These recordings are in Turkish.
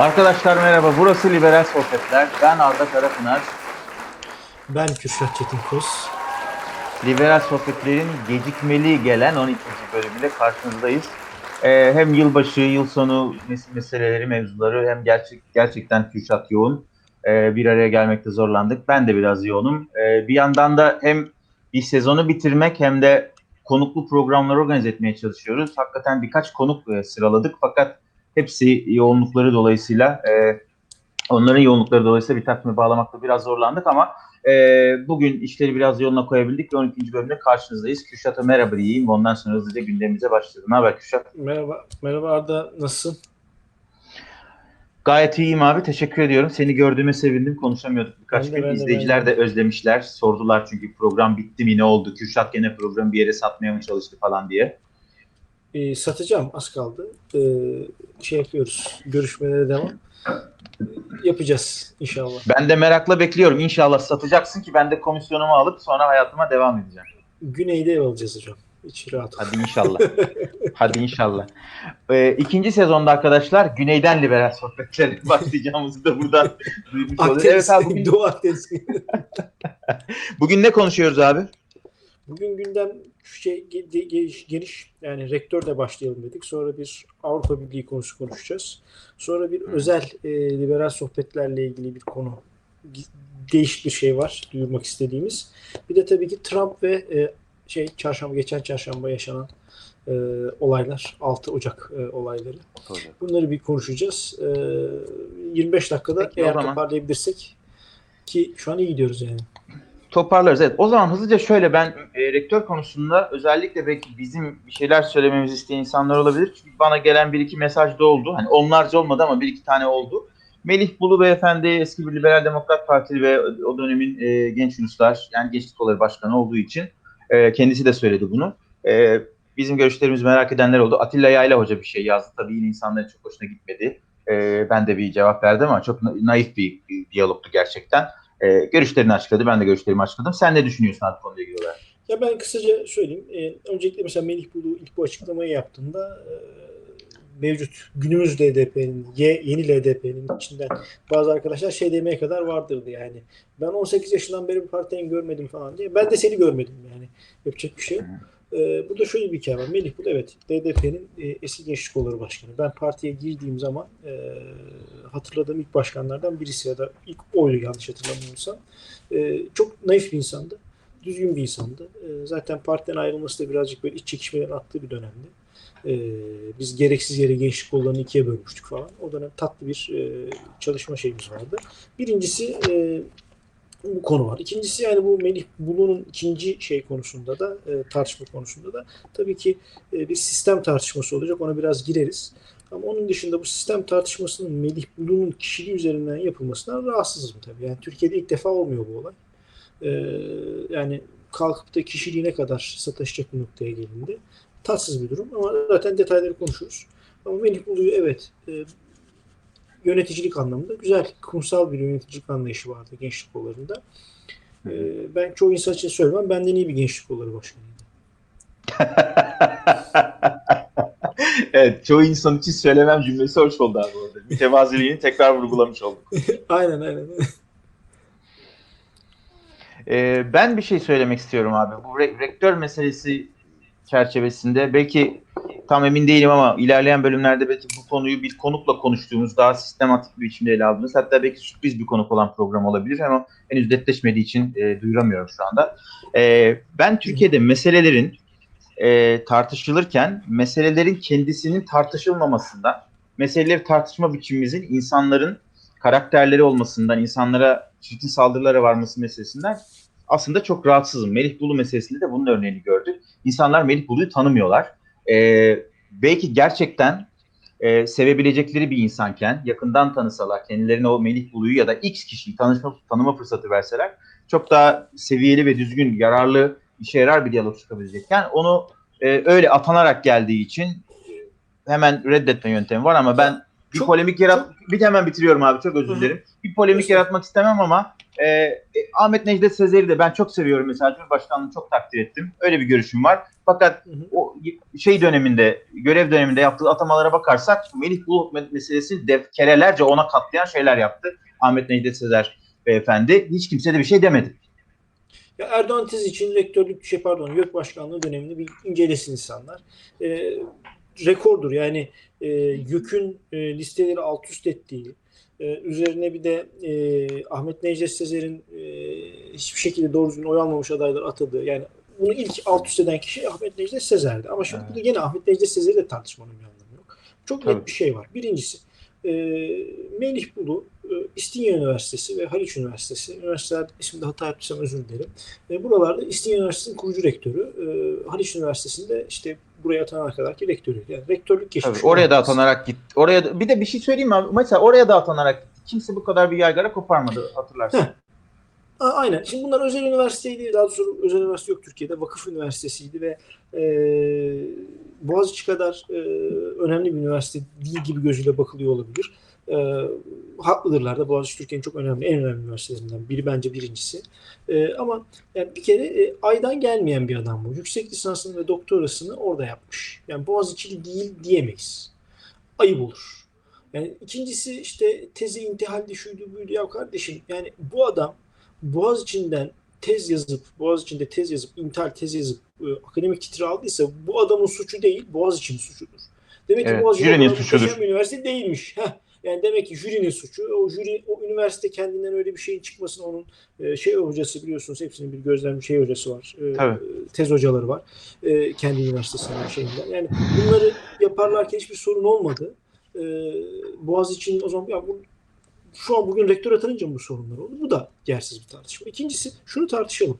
Arkadaşlar merhaba. Burası Liberal Sohbetler. Ben Arda Karapınar. Ben Kürşat Çetinkoz. Liberal Sohbetler'in gecikmeli gelen 12. bölümüyle karşınızdayız. Ee, hem yılbaşı, yıl sonu mes- meseleleri, mevzuları hem gerçek gerçekten Kürşat yoğun. Ee, bir araya gelmekte zorlandık. Ben de biraz yoğunum. Ee, bir yandan da hem bir sezonu bitirmek hem de konuklu programlar organize etmeye çalışıyoruz. Hakikaten birkaç konuk e, sıraladık fakat hepsi yoğunlukları dolayısıyla e, onların yoğunlukları dolayısıyla bir takvime bağlamakta biraz zorlandık ama e, bugün işleri biraz yoluna koyabildik ve 12. bölümde karşınızdayız. Kürşat'a merhaba diyeyim. Ondan sonra hızlıca gündemimize başlayalım. Ne haber Kürşat? Merhaba, merhaba Arda nasılsın? Gayet iyiyim abi. Teşekkür ediyorum. Seni gördüğüme sevindim. Konuşamıyorduk birkaç Ben de, gün. ben de, İzleyiciler ben de özlemişler. Sordular çünkü program bitti mi ne oldu? Kürşat gene programı bir yere satmaya mı çalıştı falan diye. Ee, satacağım az kaldı. Ee, şey yapıyoruz. Görüşmelere devam. Yapacağız inşallah. Ben de merakla bekliyorum. İnşallah satacaksın ki ben de komisyonumu alıp sonra hayatıma devam edeceğim. Güneyde ev alacağız hocam. Hiç rahat ol. Hadi inşallah. Hadi inşallah. Ee, ikinci sezonda arkadaşlar Güneyden Liberal Sohbetlere başlayacağımızı da buradan duymuş oluyoruz. Evet abi bugün, Doğu Akdeniz. bugün ne konuşuyoruz abi? Bugün gündem şey ge- geniş, geniş yani rektörle başlayalım dedik. Sonra bir Avrupa Birliği konusu konuşacağız. Sonra bir özel e, liberal sohbetlerle ilgili bir konu değişik bir şey var duyurmak istediğimiz. Bir de tabii ki Trump ve e, şey çarşamba geçen çarşamba yaşanan e, olaylar 6 Ocak e, olayları. Bunları bir konuşacağız. E, 25 dakikada Peki, eğer toparlayabilirsek ki şu an iyi gidiyoruz yani. Toparlarız. Evet. O zaman hızlıca şöyle ben e, rektör konusunda özellikle belki bizim bir şeyler söylememizi isteyen insanlar olabilir. Çünkü bana gelen bir iki mesaj da oldu. Hani onlarca olmadı ama bir iki tane oldu. Melih Bulu Beyefendi eski bir Liberal Demokrat Partili ve o dönemin e, Genç Yunuslar yani Gençlik Kolları Başkanı olduğu için e, kendisi de söyledi bunu. E, bizim görüşlerimizi merak edenler oldu. Atilla Yayla Hoca bir şey yazdı. Tabii yine insanların çok hoşuna gitmedi. E, ben de bir cevap verdim ama çok na- naif bir, bir diyalogtu gerçekten. E, görüşlerini açıkladı. Ben de görüşlerimi açıkladım. Sen ne düşünüyorsun abi konuyla ilgili olarak? Ya ben kısaca söyleyeyim. Ee, öncelikle mesela Melih Bulu ilk bu açıklamayı yaptığında e, mevcut günümüz LDP'nin, ye, yeni LDP'nin içinden bazı arkadaşlar şey demeye kadar vardırdı yani. Ben 18 yaşından beri bu partiden görmedim falan diye. Ben de seni görmedim yani. Yapacak bir şey yok. Ee, burada şöyle bir hikaye var. Melih Bulu evet LDP'nin e, eski gençlik kolları başkanı. Ben partiye girdiğim zaman e, hatırladığım ilk başkanlardan birisi ya da ilk oylu yanlış hatırlamıyorsam. E, çok naif bir insandı düzgün bir insandı. E, zaten partiden ayrılması da birazcık böyle iç çekişmelerin attığı bir dönemdi. E, biz gereksiz yere gençlik kollarını ikiye bölmüştük falan. O dönem tatlı bir e, çalışma şeyimiz vardı. Birincisi e, bu konu var. İkincisi yani bu Melih Bulu'nun ikinci şey konusunda da e, tartışma konusunda da tabii ki e, bir sistem tartışması olacak. Ona biraz gireriz. Ama onun dışında bu sistem tartışmasının Melih Bulu'nun kişiliği üzerinden yapılmasından rahatsızım tabii. Yani Türkiye'de ilk defa olmuyor bu olay. Ee, yani kalkıp da kişiliği ne kadar sataşacak bir noktaya gelindi. Tatsız bir durum ama zaten detayları konuşuruz. Ama Melih Bulu'yu evet e, yöneticilik anlamında güzel, kumsal bir yöneticilik anlayışı vardı gençlik kollarında. E, ben çoğu insan için söylemem. Benden iyi bir gençlik kolları başkanıydı. evet, çoğu insan için söylemem cümlesi hoş oldu abi orada. Mütevaziliğini tekrar vurgulamış olduk. aynen aynen. Ee, ben bir şey söylemek istiyorum abi. Bu re- rektör meselesi çerçevesinde belki tam emin değilim ama ilerleyen bölümlerde belki bu konuyu bir konukla konuştuğumuz daha sistematik bir biçimde ele aldığımız hatta belki sürpriz bir konuk olan program olabilir ama henüz netleşmediği için e, duyuramıyorum şu anda. E, ben Türkiye'de meselelerin e, tartışılırken meselelerin kendisinin tartışılmamasından, meseleleri tartışma biçimimizin insanların karakterleri olmasından, insanlara çirkin saldırılara varması meselesinden aslında çok rahatsızım. Melih Bulu meselesinde de bunun örneğini gördük. İnsanlar Melih Bulu'yu tanımıyorlar. Ee, belki gerçekten e, sevebilecekleri bir insanken, yakından tanısalar, kendilerine o Melih Bulu'yu ya da X kişiyi tanışma, tanıma fırsatı verseler, çok daha seviyeli ve düzgün, yararlı, işe yarar bir diyalog çıkabilecekken onu e, öyle atanarak geldiği için e, hemen reddetme yöntemi var ama ben bir Çok- polemik yarat bir de hemen bitiriyorum abi çok özür dilerim. Bir polemik Lütfen. yaratmak istemem ama e, e, Ahmet Necdet Sezer'i de ben çok seviyorum mesela Cumhurbaşkanlığını çok takdir ettim. Öyle bir görüşüm var. Fakat o şey döneminde görev döneminde yaptığı atamalara bakarsak Melih Bulut meselesi dev kerelerce ona katlayan şeyler yaptı. Ahmet Necdet Sezer beyefendi. Hiç kimse de bir şey demedi. Ya Erdoğan tez için rektörlük şey pardon YÖK başkanlığı dönemini bir incelesin insanlar. Ee, rekordur yani e, YÖK'ün e, listeleri alt üst ettiği, e, üzerine bir de e, Ahmet Necdet Sezer'in e, hiçbir şekilde doğru düzgün oy almamış adaylar atadığı yani bunu ilk alt üst eden kişi Ahmet Necdet Sezer'di. Ama şimdi Evet. burada gene Ahmet Necdet Sezer'i de tartışmanın bir anlamı yok. Çok Tabii. net bir şey var. Birincisi e, Melih Bulu, e, İstinye Üniversitesi ve Haliç Üniversitesi, üniversiteler isminde hata yaptıysam özür dilerim. E, buralarda İstinye Üniversitesi'nin kurucu rektörü, e, Haliç Üniversitesi'nde işte buraya atanana kadar ki rektörü. Yani rektörlük geçmiş. Tabii, oraya da atanarak gitti. Oraya da, bir de bir şey söyleyeyim mi? Mesela oraya da atanarak gitti. Kimse bu kadar bir yaygara koparmadı hatırlarsın. Heh. Aynen. Şimdi bunlar özel üniversiteydi. Daha doğrusu özel üniversite yok Türkiye'de. Vakıf üniversitesiydi ve e, Boğaziçi kadar e, önemli bir üniversite değil gibi gözüyle bakılıyor olabilir. E, haklıdırlar da Boğaziçi Türkiye'nin çok önemli, en önemli üniversitelerinden biri bence birincisi. E, ama yani bir kere e, aydan gelmeyen bir adam bu. Yüksek lisansını ve doktorasını orada yapmış. Yani Boğaziçi'li değil diyemeyiz. Ayıp olur. Yani ikincisi işte tezi intihaldi şuydu buydu ya kardeşim yani bu adam Boğaz içinden tez yazıp Boğaz içinde tez yazıp intihal tez yazıp e, akademik titre aldıysa bu adamın suçu değil Boğaz için suçudur. Demek ki Evet, Boğaziçi jürinin o kadar suçudur. üniversite değilmiş. Heh. Yani demek ki jürinin suçu. O jüri, o üniversite kendinden öyle bir şeyin çıkmasına onun e, şey hocası biliyorsunuz hepsinin bir gözlem şey hocası var. E, Tabii. tez hocaları var. E, kendi üniversitesinden şeyinden. Yani bunları yaparlarken hiçbir sorun olmadı. E, Boğaziçi'nin o zaman ya bu, şu an bugün rektör atanınca mı bu sorunlar oldu? Bu da yersiz bir tartışma. İkincisi şunu tartışalım.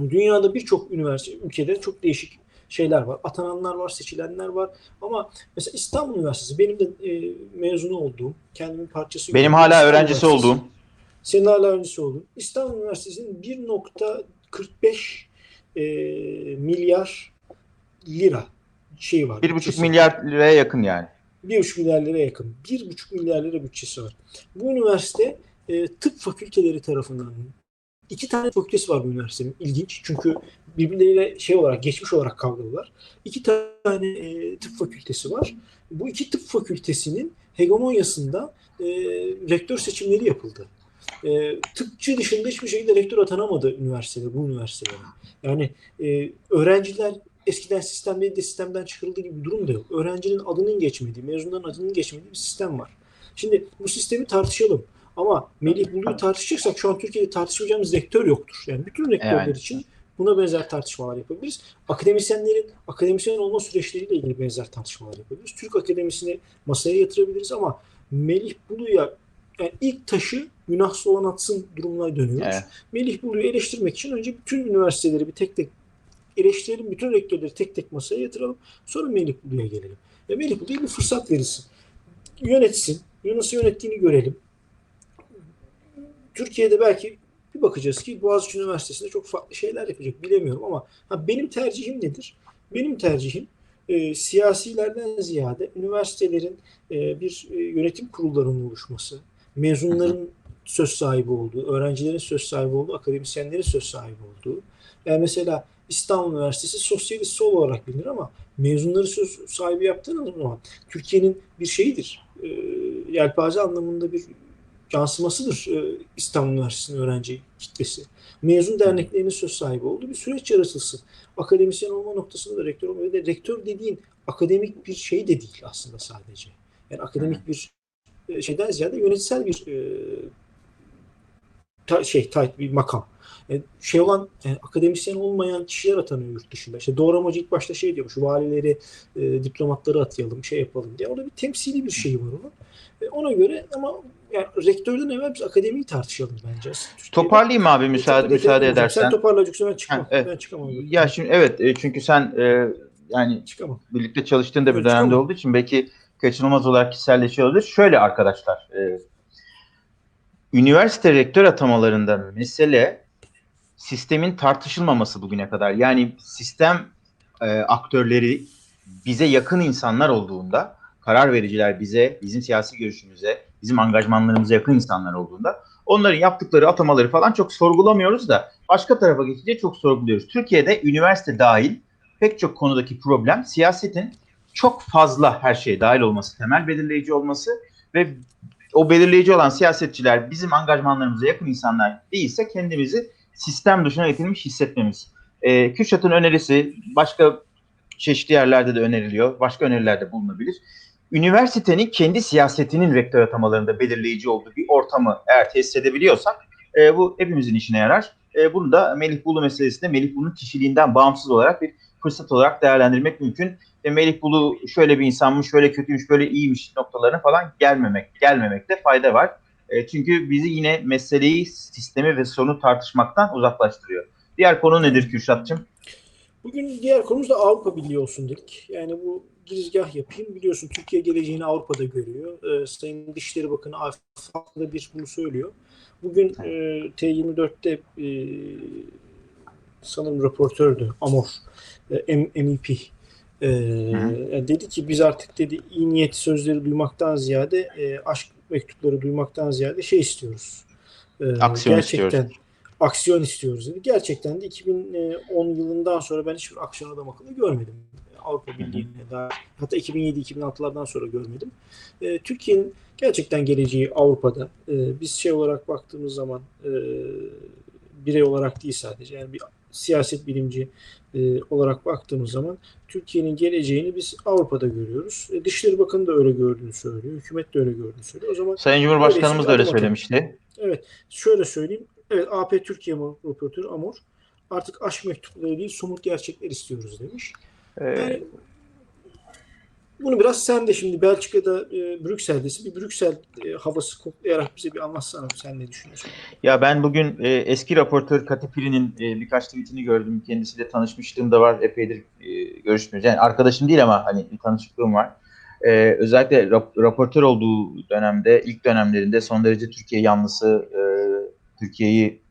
Dünyada birçok üniversite, ülkede çok değişik şeyler var. Atananlar var, seçilenler var. Ama mesela İstanbul Üniversitesi benim de e, mezunu olduğum, kendimin parçası. Benim hala İstanbul öğrencisi olduğum. Senin hala öğrencisi oldun. İstanbul Üniversitesi'nin 1.45 e, milyar lira şeyi var. 1,5 bütçesi. milyar liraya yakın yani. 1,5 milyar lira yakın. 1,5 milyar lira bütçesi var. Bu üniversite e, tıp fakülteleri tarafından iki tane fakültesi var bu üniversitenin. İlginç. Çünkü birbirleriyle şey olarak geçmiş olarak kavgalılar. İki tane e, tıp fakültesi var. Bu iki tıp fakültesinin hegemonyasında e, rektör seçimleri yapıldı. E, tıpçı dışında hiçbir şekilde rektör atanamadı üniversitede, bu üniversitelere. Yani e, öğrenciler eskiden sistemde de sistemden çıkarıldığı gibi bir durum da yok. Öğrencinin adının geçmediği, mezunların adının geçmediği bir sistem var. Şimdi bu sistemi tartışalım. Ama Melih Bulu'yu tartışacaksak şu an Türkiye'de tartışmayacağımız rektör yoktur. Yani bütün rektörler Evet. için buna benzer tartışmalar yapabiliriz. Akademisyenlerin akademisyen olma süreçleriyle ilgili benzer tartışmalar yapabiliriz. Türk akademisini masaya yatırabiliriz ama Melih Bulu'ya yani ilk taşı günahsız olan atsın durumuna dönüyoruz. Evet. Melih Bulu'yu eleştirmek için önce bütün üniversiteleri bir tek tek eleştirelim, bütün rektörleri tek tek masaya yatıralım. Sonra Melih Bulu'ya gelelim. Ve Melih Bulu'ya bir fırsat verilsin. Yönetsin. Nasıl yönettiğini görelim. Türkiye'de belki bir bakacağız ki Boğaziçi Üniversitesi'nde çok farklı şeyler yapacak. Bilemiyorum ama ha, benim tercihim nedir? Benim tercihim e, siyasilerden ziyade üniversitelerin e, bir e, yönetim kurullarının oluşması, mezunların söz sahibi olduğu, öğrencilerin söz sahibi olduğu, akademisyenlerin söz sahibi olduğu. Yani mesela İstanbul Üniversitesi sosyalist sol olarak bilinir ama mezunları söz sahibi yaptığınız zaman Türkiye'nin bir şeyidir. E, yelpaze anlamında bir yansımasıdır e, İstanbul Üniversitesi'nin öğrenci kitlesi. Mezun derneklerinin söz sahibi olduğu bir süreç yaratılsın. Akademisyen olma noktasında da rektör olma de rektör dediğin akademik bir şey de değil aslında sadece. Yani akademik bir e, şeyden ziyade yönetsel bir e, ta- şey title bir makam. E, şey olan yani akademisyen olmayan kişiler atanıyor yurt dışında. İşte doğramacı ilk başta şey diyormuş valileri, e, diplomatları atayalım, şey yapalım diye. Orada bir temsili bir şey var onun. E, ona göre ama yani rektörden evvel biz akademiyi tartışalım bence. Toparlayayım abi müsaade müsaade edersen. Sen toparlayacaksın ben çıkamam. Ha, evet. Ben çıkamam. Ya şimdi evet e, çünkü sen e, yani çıkamam. birlikte çalıştığın da bir dönemde tamam. olduğu için belki kaçınılmaz olarak kişiselleşiyor olabilir. Şöyle arkadaşlar, e, üniversite rektör atamalarında mesele sistemin tartışılmaması bugüne kadar. Yani sistem e, aktörleri bize yakın insanlar olduğunda karar vericiler bize, bizim siyasi görüşümüze, bizim angajmanlarımıza yakın insanlar olduğunda onların yaptıkları atamaları falan çok sorgulamıyoruz da başka tarafa geçince çok sorguluyoruz. Türkiye'de üniversite dahil pek çok konudaki problem siyasetin çok fazla her şeye dahil olması, temel belirleyici olması ve o belirleyici olan siyasetçiler bizim angajmanlarımıza yakın insanlar değilse kendimizi sistem dışına itilmiş hissetmemiz. Ee, Kürşat'ın önerisi başka çeşitli yerlerde de öneriliyor. Başka önerilerde bulunabilir. Üniversitenin kendi siyasetinin rektör atamalarında belirleyici olduğu bir ortamı eğer tesis edebiliyorsak e, bu hepimizin işine yarar. E, bunu da Melih Bulu meselesinde Melih Bulu'nun kişiliğinden bağımsız olarak bir fırsat olarak değerlendirmek mümkün. E, Melih Bulu şöyle bir insanmış, şöyle kötüymüş, böyle iyiymiş noktalarına falan gelmemek, gelmemekte fayda var. E, çünkü bizi yine meseleyi, sistemi ve sorunu tartışmaktan uzaklaştırıyor. Diğer konu nedir Kürşat'cığım? Bugün diğer konumuz da Avrupa Birliği olsun dedik. Yani bu girizgah yapayım. Biliyorsun Türkiye geleceğini Avrupa'da görüyor. Ee, Sayın Dışişleri Bakanı haftada bir bunu söylüyor. Bugün e, T24'te e, sanırım raportördü Amor, e, MEP. E, yani dedi ki biz artık dedi iyi niyet sözleri duymaktan ziyade e, aşk mektupları duymaktan ziyade şey istiyoruz. E, Aksiyon gerçekten istiyoruz. aksiyon istiyoruz dedi. Gerçekten de 2010 yılından sonra ben hiçbir aksiyon adam akıllı görmedim. Avrupa Birliği'ne daha hatta 2007-2006'lardan sonra görmedim. E, Türkiye'nin gerçekten geleceği Avrupa'da. E, biz şey olarak baktığımız zaman e, birey olarak değil sadece yani bir siyaset bilimci e, olarak baktığımız zaman Türkiye'nin geleceğini biz Avrupa'da görüyoruz. E, Dışişleri Bakanı da öyle gördüğünü söylüyor. Hükümet de öyle gördüğünü söylüyor. O zaman Sayın Cumhurbaşkanımız da öyle söylemişti. Evet, şöyle söyleyeyim. Evet, AP Türkiye raportörü Amor artık aşk mektupları değil somut gerçekler istiyoruz demiş. Ee, Yani bunu biraz sen de şimdi Belçika'da e, Brüksel'desin. Bir Brüksel e, havası koklayarak bize bir anlatsana. Sen ne düşünüyorsun? Ya ben bugün e, eski raportör Katipiri'nin e, birkaç tweetini gördüm. Kendisiyle tanışmışlığım da var. Epeydir e, görüşmüyoruz. Yani arkadaşım değil ama hani tanışıklığım var. E, özellikle rap- raportör olduğu dönemde, ilk dönemlerinde son derece Türkiye yanlısı, e, Türkiye'yi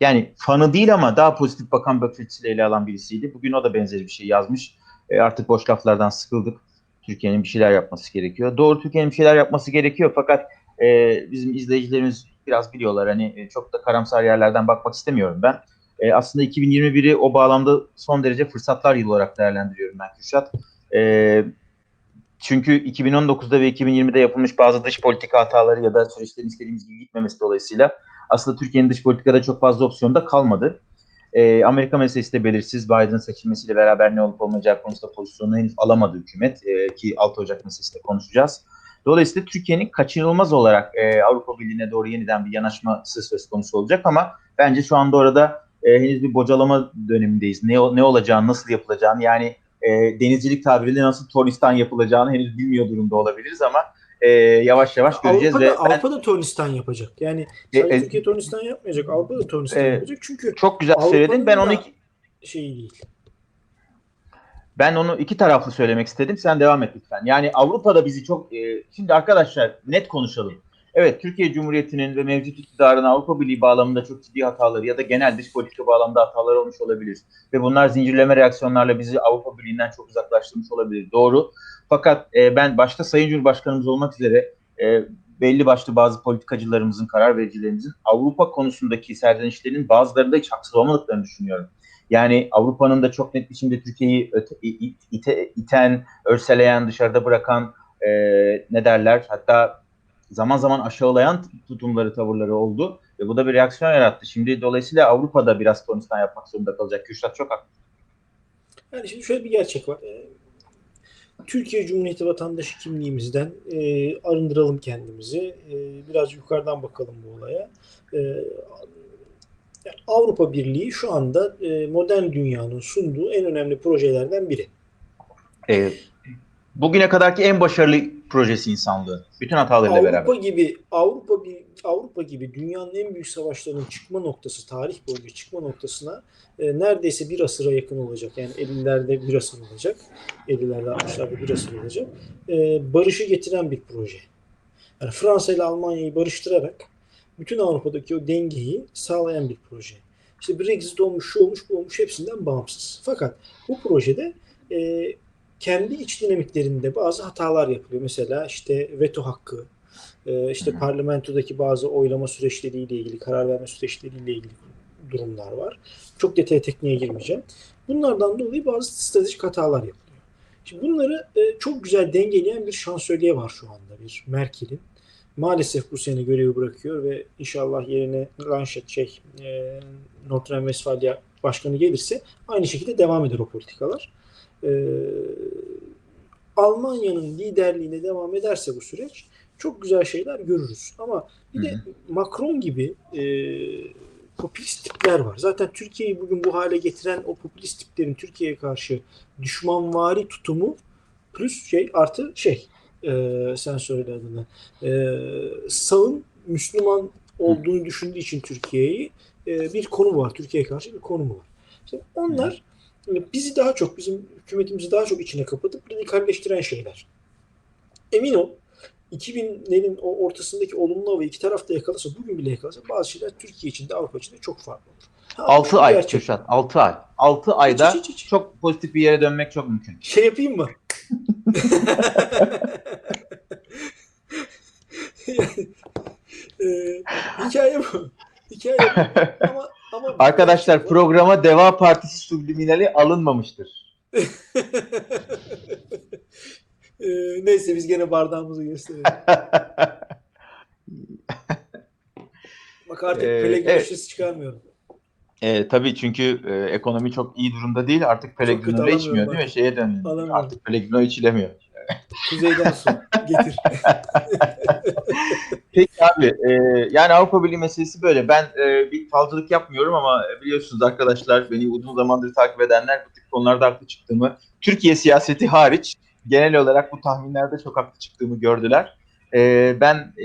yani fanı değil ama daha pozitif bakan bakış açısıyla ele alan birisiydi. Bugün o da benzeri bir şey yazmış. E, artık boş laflardan sıkıldık. Türkiye'nin bir şeyler yapması gerekiyor. Doğru Türkiye'nin bir şeyler yapması gerekiyor fakat e, bizim izleyicilerimiz biraz biliyorlar hani e, çok da karamsar yerlerden bakmak istemiyorum ben. E, aslında 2021'i o bağlamda son derece fırsatlar yılı olarak değerlendiriyorum ben Kürşat. E, çünkü 2019'da ve 2020'de yapılmış bazı dış politika hataları ya da süreçlerin istediğimiz gibi gitmemesi dolayısıyla aslında Türkiye'nin dış politikada çok fazla opsiyonu da kalmadı. E, Amerika meselesi de belirsiz. Biden'ın seçilmesiyle beraber ne olup olmayacağı konusunda pozisyonunu henüz alamadı hükümet. E, ki 6 Ocak meselesinde konuşacağız. Dolayısıyla Türkiye'nin kaçınılmaz olarak e, Avrupa Birliği'ne doğru yeniden bir yanaşması söz konusu olacak ama bence şu anda orada e, henüz bir bocalama dönemindeyiz. Ne, ne olacağını, nasıl yapılacağını yani e, denizcilik tabiriyle nasıl Tornistan yapılacağını henüz bilmiyor durumda olabiliriz ama e, yavaş yavaş göreceğiz. Avrupa'da, ve ben, Avrupa'da Tornistan yapacak. Yani E, sadece e, Türkiye Tornistan yapmayacak. Avrupa'da Tornistan e, yapacak. Çünkü çok güzel Avrupa'nın söyledin. Ben onu iki, şey değil. Ben onu iki taraflı söylemek istedim. Sen devam et lütfen. Yani Avrupa'da bizi çok... E, şimdi arkadaşlar net konuşalım. Evet Türkiye Cumhuriyeti'nin ve mevcut iktidarın Avrupa Birliği bağlamında çok ciddi hataları ya da genel dış politika bağlamında hataları olmuş olabilir. Ve bunlar zincirleme reaksiyonlarla bizi Avrupa Birliği'nden çok uzaklaştırmış olabilir. Doğru. Fakat e, ben başta Sayın Cumhurbaşkanımız olmak üzere e, belli başlı bazı politikacılarımızın, karar vericilerimizin Avrupa konusundaki serzenişlerinin bazılarında hiç haksız olmadıklarını düşünüyorum. Yani Avrupa'nın da çok net biçimde Türkiye'yi it- ite, iten, örseleyen, dışarıda bırakan e, ne derler hatta zaman zaman aşağılayan tutumları, tavırları oldu. Ve bu da bir reaksiyon yarattı. Şimdi dolayısıyla Avrupa'da biraz Tornistan yapmak zorunda kalacak. Kürşat çok haklı. Yani şimdi şöyle bir gerçek var. Türkiye Cumhuriyeti vatandaşı kimliğimizden e, arındıralım kendimizi. E, biraz yukarıdan bakalım bu olaya. E, Avrupa Birliği şu anda e, modern dünyanın sunduğu en önemli projelerden biri. E, bugüne kadarki en başarılı projesi insanlığı. Bütün hatalarıyla Avrupa beraber. gibi Avrupa bir Avrupa gibi dünyanın en büyük savaşlarının çıkma noktası, tarih boyunca çıkma noktasına e, neredeyse bir asıra yakın olacak. Yani 50'lerde bir asır olacak. 50'lerde 60'larda bir asır olacak. E, barışı getiren bir proje. Yani Fransa ile Almanya'yı barıştırarak bütün Avrupa'daki o dengeyi sağlayan bir proje. İşte Brexit olmuş, şu olmuş, bu olmuş hepsinden bağımsız. Fakat bu projede e, kendi iç dinamiklerinde bazı hatalar yapılıyor. Mesela işte veto hakkı, e, işte parlamentodaki bazı oylama süreçleriyle ilgili, karar verme süreçleriyle ilgili durumlar var. Çok detaya tekniğe girmeyeceğim. Bunlardan dolayı bazı stratejik hatalar yapılıyor. Şimdi bunları e, çok güzel dengeleyen bir şansölye var şu anda bir Merkel'in. Maalesef bu sene görevi bırakıyor ve inşallah yerine Laschet şey e, Notre Westfalia başkanı gelirse aynı şekilde devam eder o politikalar. E, Almanya'nın liderliğine devam ederse bu süreç çok güzel şeyler görürüz. Ama bir de Hı Macron gibi e, popülist tipler var. Zaten Türkiye'yi bugün bu hale getiren o popülist tiplerin Türkiye'ye karşı düşmanvari tutumu plus şey artı şey e, sen söyle adını e, sağın Müslüman olduğunu düşündüğü için Türkiye'yi e, bir konu var. Türkiye'ye karşı bir konumu var. İşte onlar bizi daha çok bizim hükümetimizi daha çok içine kapatıp radikalleştiren şeyler. Emin ol 2000'lerin o ortasındaki olumlu havayı iki tarafta yakalasa, bugün bile yakalasa bazı şeyler Türkiye için de Avrupa için de çok farklı olur. Ha, 6 şu ay gerçek. Kürşat. 6 ay. 6 ayda Hiç, hiç, hiç. çok pozitif bir yere dönmek çok mümkün. Şey yapayım mı? Eee, hikaye bu. Hikaye bu. Ama, ama Arkadaşlar programa Deva Partisi subliminali alınmamıştır. Eee, neyse biz gene bardağımızı gösterelim. Bak artık Ee, Pellegrini evet. çıkarmıyorum. E, tabii çünkü e, ekonomi çok iyi durumda değil. Artık Pellegrino içmiyor bak. değil mi? Şeye döndü. Artık Pellegrino içilemiyor. Kuzeyden su. Getir. Peki abi e, yani Avrupa Birliği meselesi böyle. Ben e, bir falcılık yapmıyorum ama biliyorsunuz arkadaşlar beni uzun zamandır takip edenler bu tip konularda haklı çıktığımı, Türkiye siyaseti hariç genel olarak bu tahminlerde çok haklı çıktığımı gördüler. E, ben e,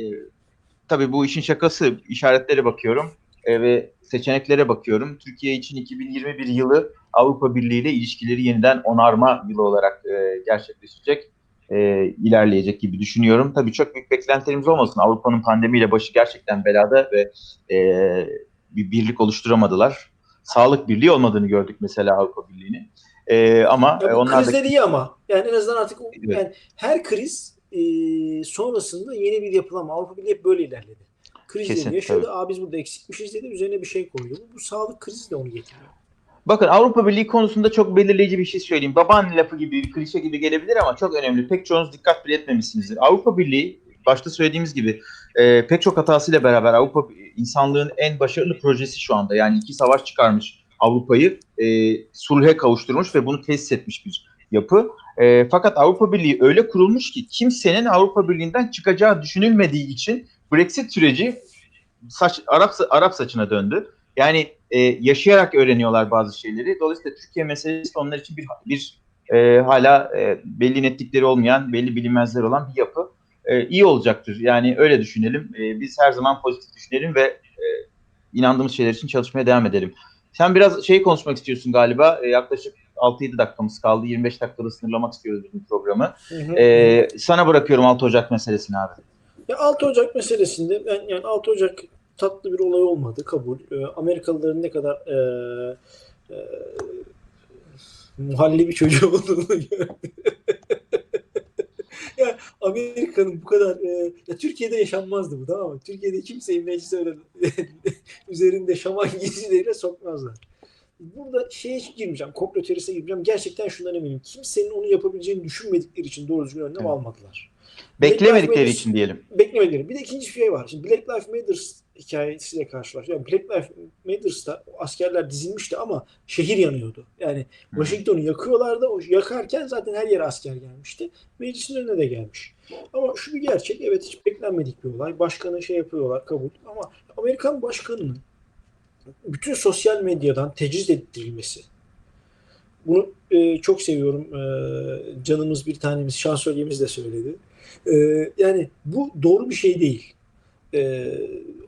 tabii bu işin şakası işaretlere bakıyorum e, ve seçeneklere bakıyorum. Türkiye için 2021 yılı Avrupa Birliği ile ilişkileri yeniden onarma yılı olarak e, gerçekleşecek e, ilerleyecek gibi düşünüyorum. Tabii çok büyük beklentilerimiz olmasın. Avrupa'nın pandemiyle başı gerçekten belada ve e, bir birlik oluşturamadılar. Sağlık birliği olmadığını gördük mesela Avrupa Birliği'nin. E, ama Ya e, bu onlar krizler da iyi ama. Yani en azından artık Evet. yani her kriz e, sonrasında yeni bir yapılanma. Avrupa Birliği hep böyle ilerledi. Krizleri Kesin, yaşadı. tabii. Aa biz burada eksikmişiz dedi. Üzerine bir şey koydu. Bu, bu sağlık krizi de onu getiriyor. Bakın Avrupa Birliği konusunda çok belirleyici bir şey söyleyeyim. Babaanne lafı gibi, bir klişe gibi gelebilir ama çok önemli. Pek çoğunuz dikkat bile etmemişsinizdir. Avrupa Birliği başta söylediğimiz gibi e, pek çok hatasıyla beraber Avrupa insanlığın en başarılı projesi şu anda. Yani iki savaş çıkarmış Avrupa'yı e, sulhe kavuşturmuş ve bunu tesis etmiş bir yapı. E, fakat Avrupa Birliği öyle kurulmuş ki kimsenin Avrupa Birliği'nden çıkacağı düşünülmediği için Brexit süreci saç, Arap Arap saçına döndü. Yani e, yaşayarak öğreniyorlar bazı şeyleri. Dolayısıyla Türkiye meselesi onlar için bir bir e, hala e, belli netlikleri olmayan, belli bilinmezler olan bir yapı. E, iyi olacaktır. Yani öyle düşünelim. E, biz her zaman pozitif düşünelim ve e, inandığımız şeyler için çalışmaya devam edelim. Sen biraz şey konuşmak istiyorsun galiba. E, yaklaşık 6-7 dakikamız kaldı. 25 dakikada sınırlamak istiyoruz bu programı. Hı hı. E, sana bırakıyorum 6 Ocak meselesini abi. Ya 6 Ocak meselesinde ben yani 6 Ocak tatlı bir olay olmadı kabul. Ee, Amerikalıların ne kadar e, e, muhallebi çocuğu olduğunu gördüm. ya Amerika'nın bu kadar e, ya Türkiye'de yaşanmazdı bu tamam mı? Türkiye'de kimseyi meclise öyle üzerinde şaman giysileriyle sokmazlar. Burada şeye hiç girmeyeceğim. Komplo teorisine girmeyeceğim. Gerçekten şundan eminim. Kimsenin onu yapabileceğini düşünmedikleri için doğru düzgün önlem Evet. almadılar. Beklemedikleri Matter- için diyelim. beklemediğini. Bir de ikinci şey var. Şimdi Black Lives Matter hikayesiyle karşılaşıyor. Yani Black Lives Matter'da askerler dizilmişti ama şehir yanıyordu. Yani Hı. Washington'u yakıyorlardı. O yakarken zaten her yere asker gelmişti. Meclisin önüne de gelmiş. Ama şu bir gerçek. Evet hiç beklenmedik bir olay. Başkanı şey yapıyorlar kabul. Ama Amerikan başkanının bütün sosyal medyadan tecriz ettirilmesi. Bunu e, çok seviyorum. E, canımız bir tanemiz, şansölyemiz de söyledi. E, yani bu doğru bir şey değil. E,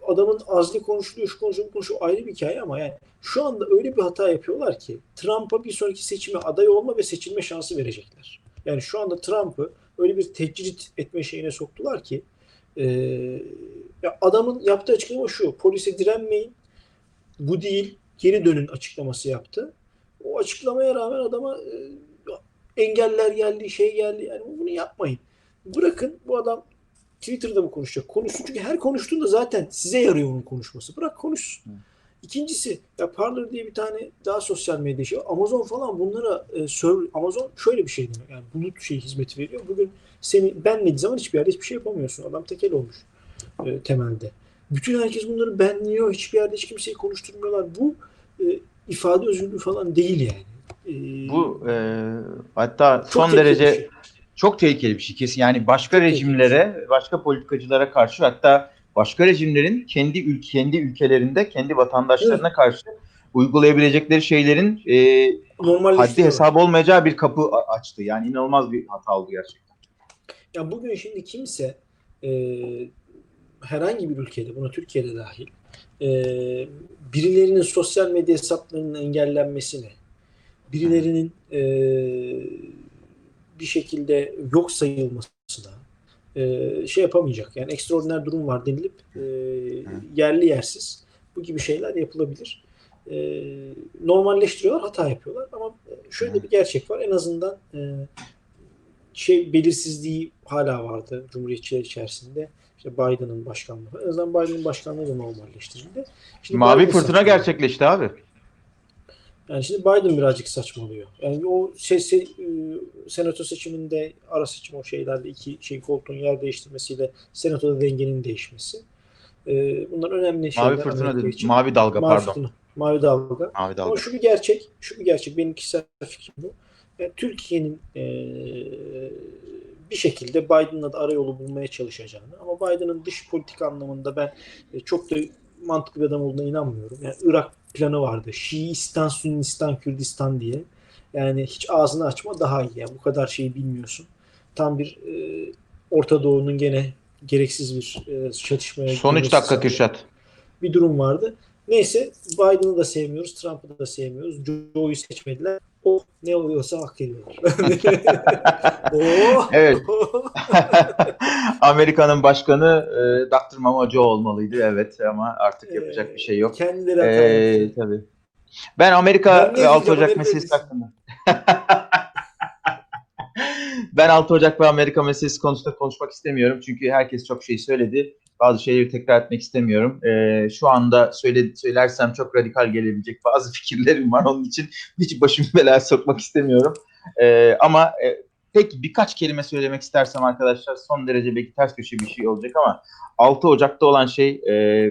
adamın azli konuşuluyor, şu konuşuluyor, bu ayrı bir hikaye ama yani şu anda öyle bir hata yapıyorlar ki Trump'a bir sonraki seçime aday olma ve seçilme şansı verecekler. Yani şu anda Trump'ı öyle bir tecrit etme şeyine soktular ki e, ya adamın yaptığı açıklama şu. Polise direnmeyin. Bu değil. Geri dönün açıklaması yaptı. O açıklamaya rağmen adama e, engeller geldi, şey geldi. Yani bunu yapmayın. Bırakın bu adam Twitter'da mı konuşacak? Konuşsun. Çünkü her konuştuğunda zaten size yarıyor onun konuşması. Bırak konuşsun. İkincisi ya Parler diye bir tane daha sosyal medya şey. Amazon falan bunlara e, server, Amazon şöyle bir şey demek. Yani bulut şey hizmeti veriyor. Bugün seni benlediği zaman hiçbir yerde hiçbir şey yapamıyorsun. Adam tekel olmuş e, temelde. Bütün herkes bunları benliyor. Hiçbir yerde hiç kimseyi konuşturmuyorlar. Bu e, ifade özgürlüğü falan değil yani. E, Bu e, hatta son derece şey. Çok tehlikeli bir şey kesin. Yani başka rejimlere, başka politikacılara karşı hatta başka rejimlerin kendi ülke kendi ülkelerinde kendi vatandaşlarına karşı uygulayabilecekleri şeylerin e, haddi hesabı olmayacağı bir kapı açtı. Yani inanılmaz bir hata oldu gerçekten. Ya bugün şimdi kimse e, herhangi bir ülkede, buna Türkiye'de dahil, e, birilerinin sosyal medya hesaplarının engellenmesine, birilerinin e, bir şekilde yok sayılmasına e, şey yapamayacak. Yani ekstraordiner durum var denilip e, yerli yersiz bu gibi şeyler yapılabilir. E, normalleştiriyorlar, hata yapıyorlar ama şöyle bir gerçek var. En azından e, şey belirsizliği hala vardı Cumhuriyetçiler içerisinde. İşte Biden'ın başkanlığı. En azından Biden'ın başkanlığı da normalleştirildi. Şimdi Mavi fırtına gerçekleşti abi. Yani şimdi Biden birazcık saçmalıyor. Yani o şey, şey, e, senato seçiminde ara seçim o şeylerle iki şey koltuğun yer değiştirmesiyle senatoda dengenin değişmesi. E, bunlar önemli şeyler. Mavi fırtına Amerika için. Mavi dalga Mavi pardon. fırtına, mavi dalga. Mavi Ama dalga. şu bir gerçek, şu bir gerçek. Benim kişisel fikrim bu. Yani Türkiye'nin e, bir şekilde Biden'la da arayolu bulmaya çalışacağını ama Biden'ın dış politik anlamında ben e, çok da mantıklı bir adam olduğuna inanmıyorum. Yani Irak planı vardı. Şiistan, Sünnistan, Kürdistan diye. Yani hiç ağzını açma daha iyi. Yani bu kadar şeyi bilmiyorsun. Tam bir e, Orta Doğu'nun gene gereksiz bir e, çatışmaya Son 3 girmesi dakika Kürşat. bir durum vardı. Neyse Biden'ı da sevmiyoruz, Trump'ı da sevmiyoruz. Joe'yu seçmediler. O ne oluyorsa hak ediyorlar. oh, Evet. Amerika'nın başkanı e, Dr. Mama Joe olmalıydı evet ama artık yapacak bir şey yok. Kendileri Ee, tabii. Ben Amerika Ben ne 6 diyeceğim, Ocak meselesi hakkında. ben 6 Ocak ve Amerika meselesi konusunda konuşmak istemiyorum. Çünkü herkes çok şey söyledi. Bazı şeyleri tekrar etmek istemiyorum. Ee, şu anda söyle, söylersem çok radikal gelebilecek bazı fikirlerim var. Onun için hiç başımı belaya sokmak istemiyorum. Ee, ama e, peki birkaç kelime söylemek istersem arkadaşlar son derece belki ters köşe bir şey olacak ama 6 Ocak'ta olan şey e,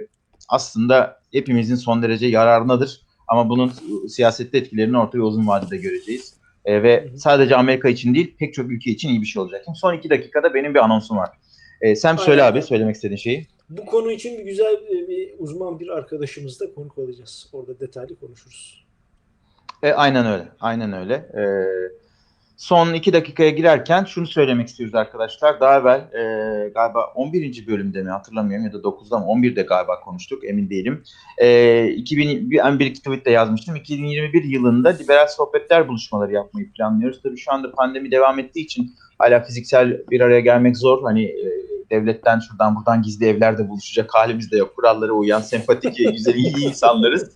aslında hepimizin son derece yararınadır. Ama bunun siyasette etkilerini orta ve uzun vadede göreceğiz. E, ve sadece Amerika için değil pek çok ülke için iyi bir şey olacak. Şimdi son iki dakikada benim bir anonsum var. E, sen söyle Aynen. abi söylemek istediğin şeyi. Bu konu için bir güzel e, bir uzman bir arkadaşımızla konuk alacağız. Orada detaylı konuşuruz. E, aynen öyle. Aynen öyle. E, son iki dakikaya girerken şunu söylemek istiyoruz arkadaşlar. Daha evvel e, galiba 11. bölümde mi hatırlamıyorum ya da 9'da mı 11'de galiba konuştuk emin değilim. E, 2000, bir, bir iki tweet de yazmıştım. 2021 yılında liberal sohbetler buluşmaları yapmayı planlıyoruz. Tabii şu anda pandemi devam ettiği için hala fiziksel bir araya gelmek zor. Hani e, devletten şuradan buradan gizli evlerde buluşacak halimiz de yok. Kurallara uyan, sempatik, güzel, iyi insanlarız.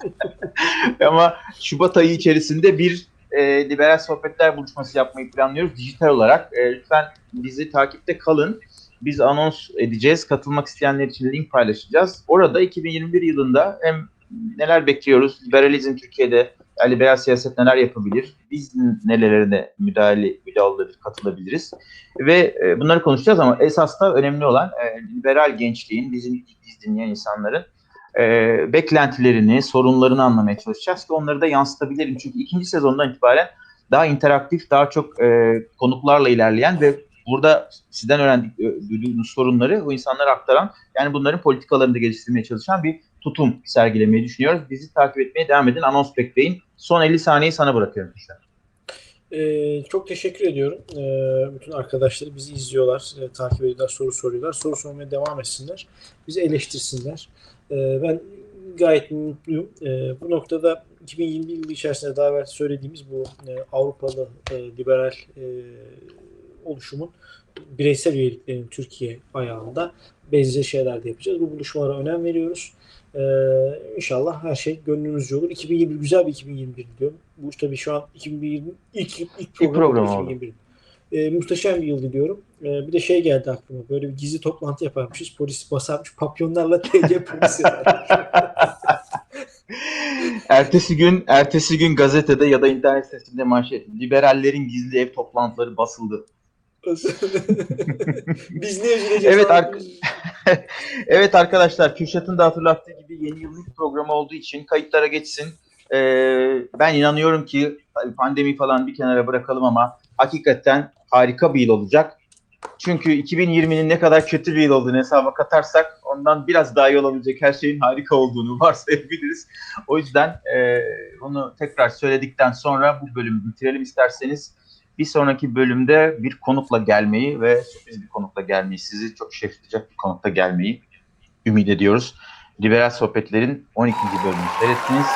Ama Şubat ayı içerisinde bir e, liberal sohbetler buluşması yapmayı planlıyoruz dijital olarak. E, lütfen bizi takipte kalın. Biz anons edeceğiz. Katılmak isteyenler için link paylaşacağız. Orada 2021 yılında hem neler bekliyoruz, liberalizm Türkiye'de, liberal siyaset neler yapabilir, biz nelerine müdahale, müdahale katılabiliriz ve e, bunları konuşacağız ama esas da önemli olan e, liberal gençliğin, bizim biz dinleyen insanların e, beklentilerini, sorunlarını anlamaya çalışacağız ki onları da yansıtabilirim. Çünkü ikinci sezondan itibaren daha interaktif, daha çok e, konuklarla ilerleyen ve burada sizden öğrendik, e, duyduğunuz sorunları o insanlara aktaran, yani bunların politikalarını da geliştirmeye çalışan bir tutum sergilemeyi düşünüyoruz. Bizi takip etmeye devam edin, anons bekleyin. Son 50 saniyeyi sana bırakıyorum. Işte. Ee, çok teşekkür ediyorum. Ee, bütün arkadaşları bizi izliyorlar, e, takip ediyorlar, soru soruyorlar. Soru sormaya devam etsinler. Bizi eleştirsinler. Ee, ben gayet mutluyum. Ee, bu noktada 2021 yılı içerisinde daha evvel söylediğimiz bu e, Avrupalı e, liberal e, oluşumun bireysel üyeliklerin Türkiye ayağında benzer şeyler de yapacağız. Bu buluşmalara önem veriyoruz. Ee, inşallah her şey gönlünüzce olur. 2021 güzel bir 2021 diliyorum. Bu tabii şu an 2020 ilk ilk program, program oldu. 2021. Ee, muhteşem bir yıl diliyorum. Ee, bir de şey geldi aklıma. Böyle bir gizli toplantı yaparmışız. Polis basarmış. Papyonlarla TC polisi. ertesi gün ertesi gün gazetede ya da internet sitesinde manşet. Liberallerin gizli ev toplantıları basıldı. Biz ne üzüleceğiz? Evet, ark- Evet arkadaşlar Kürşat'ın da hatırlattığı yeni yılın ilk programı olduğu için kayıtlara geçsin. Ee, ben inanıyorum ki pandemi falan bir kenara bırakalım ama hakikaten harika bir yıl olacak. Çünkü 2020'nin ne kadar kötü bir yıl olduğunu hesaba katarsak ondan biraz daha iyi olabilecek her şeyin harika olduğunu varsayabiliriz. O yüzden e, onu tekrar söyledikten sonra bu bölümü bitirelim isterseniz. Bir sonraki bölümde bir konukla gelmeyi ve sürpriz bir konukla gelmeyi, sizi çok şaşırtacak bir konukla gelmeyi ümit ediyoruz. Liberal Sohbetler'in 12. bölümünü seyrettiniz.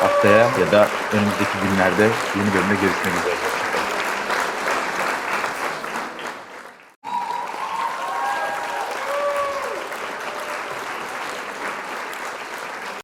Haftaya ya da önümüzdeki günlerde yeni bölümde görüşmek üzere.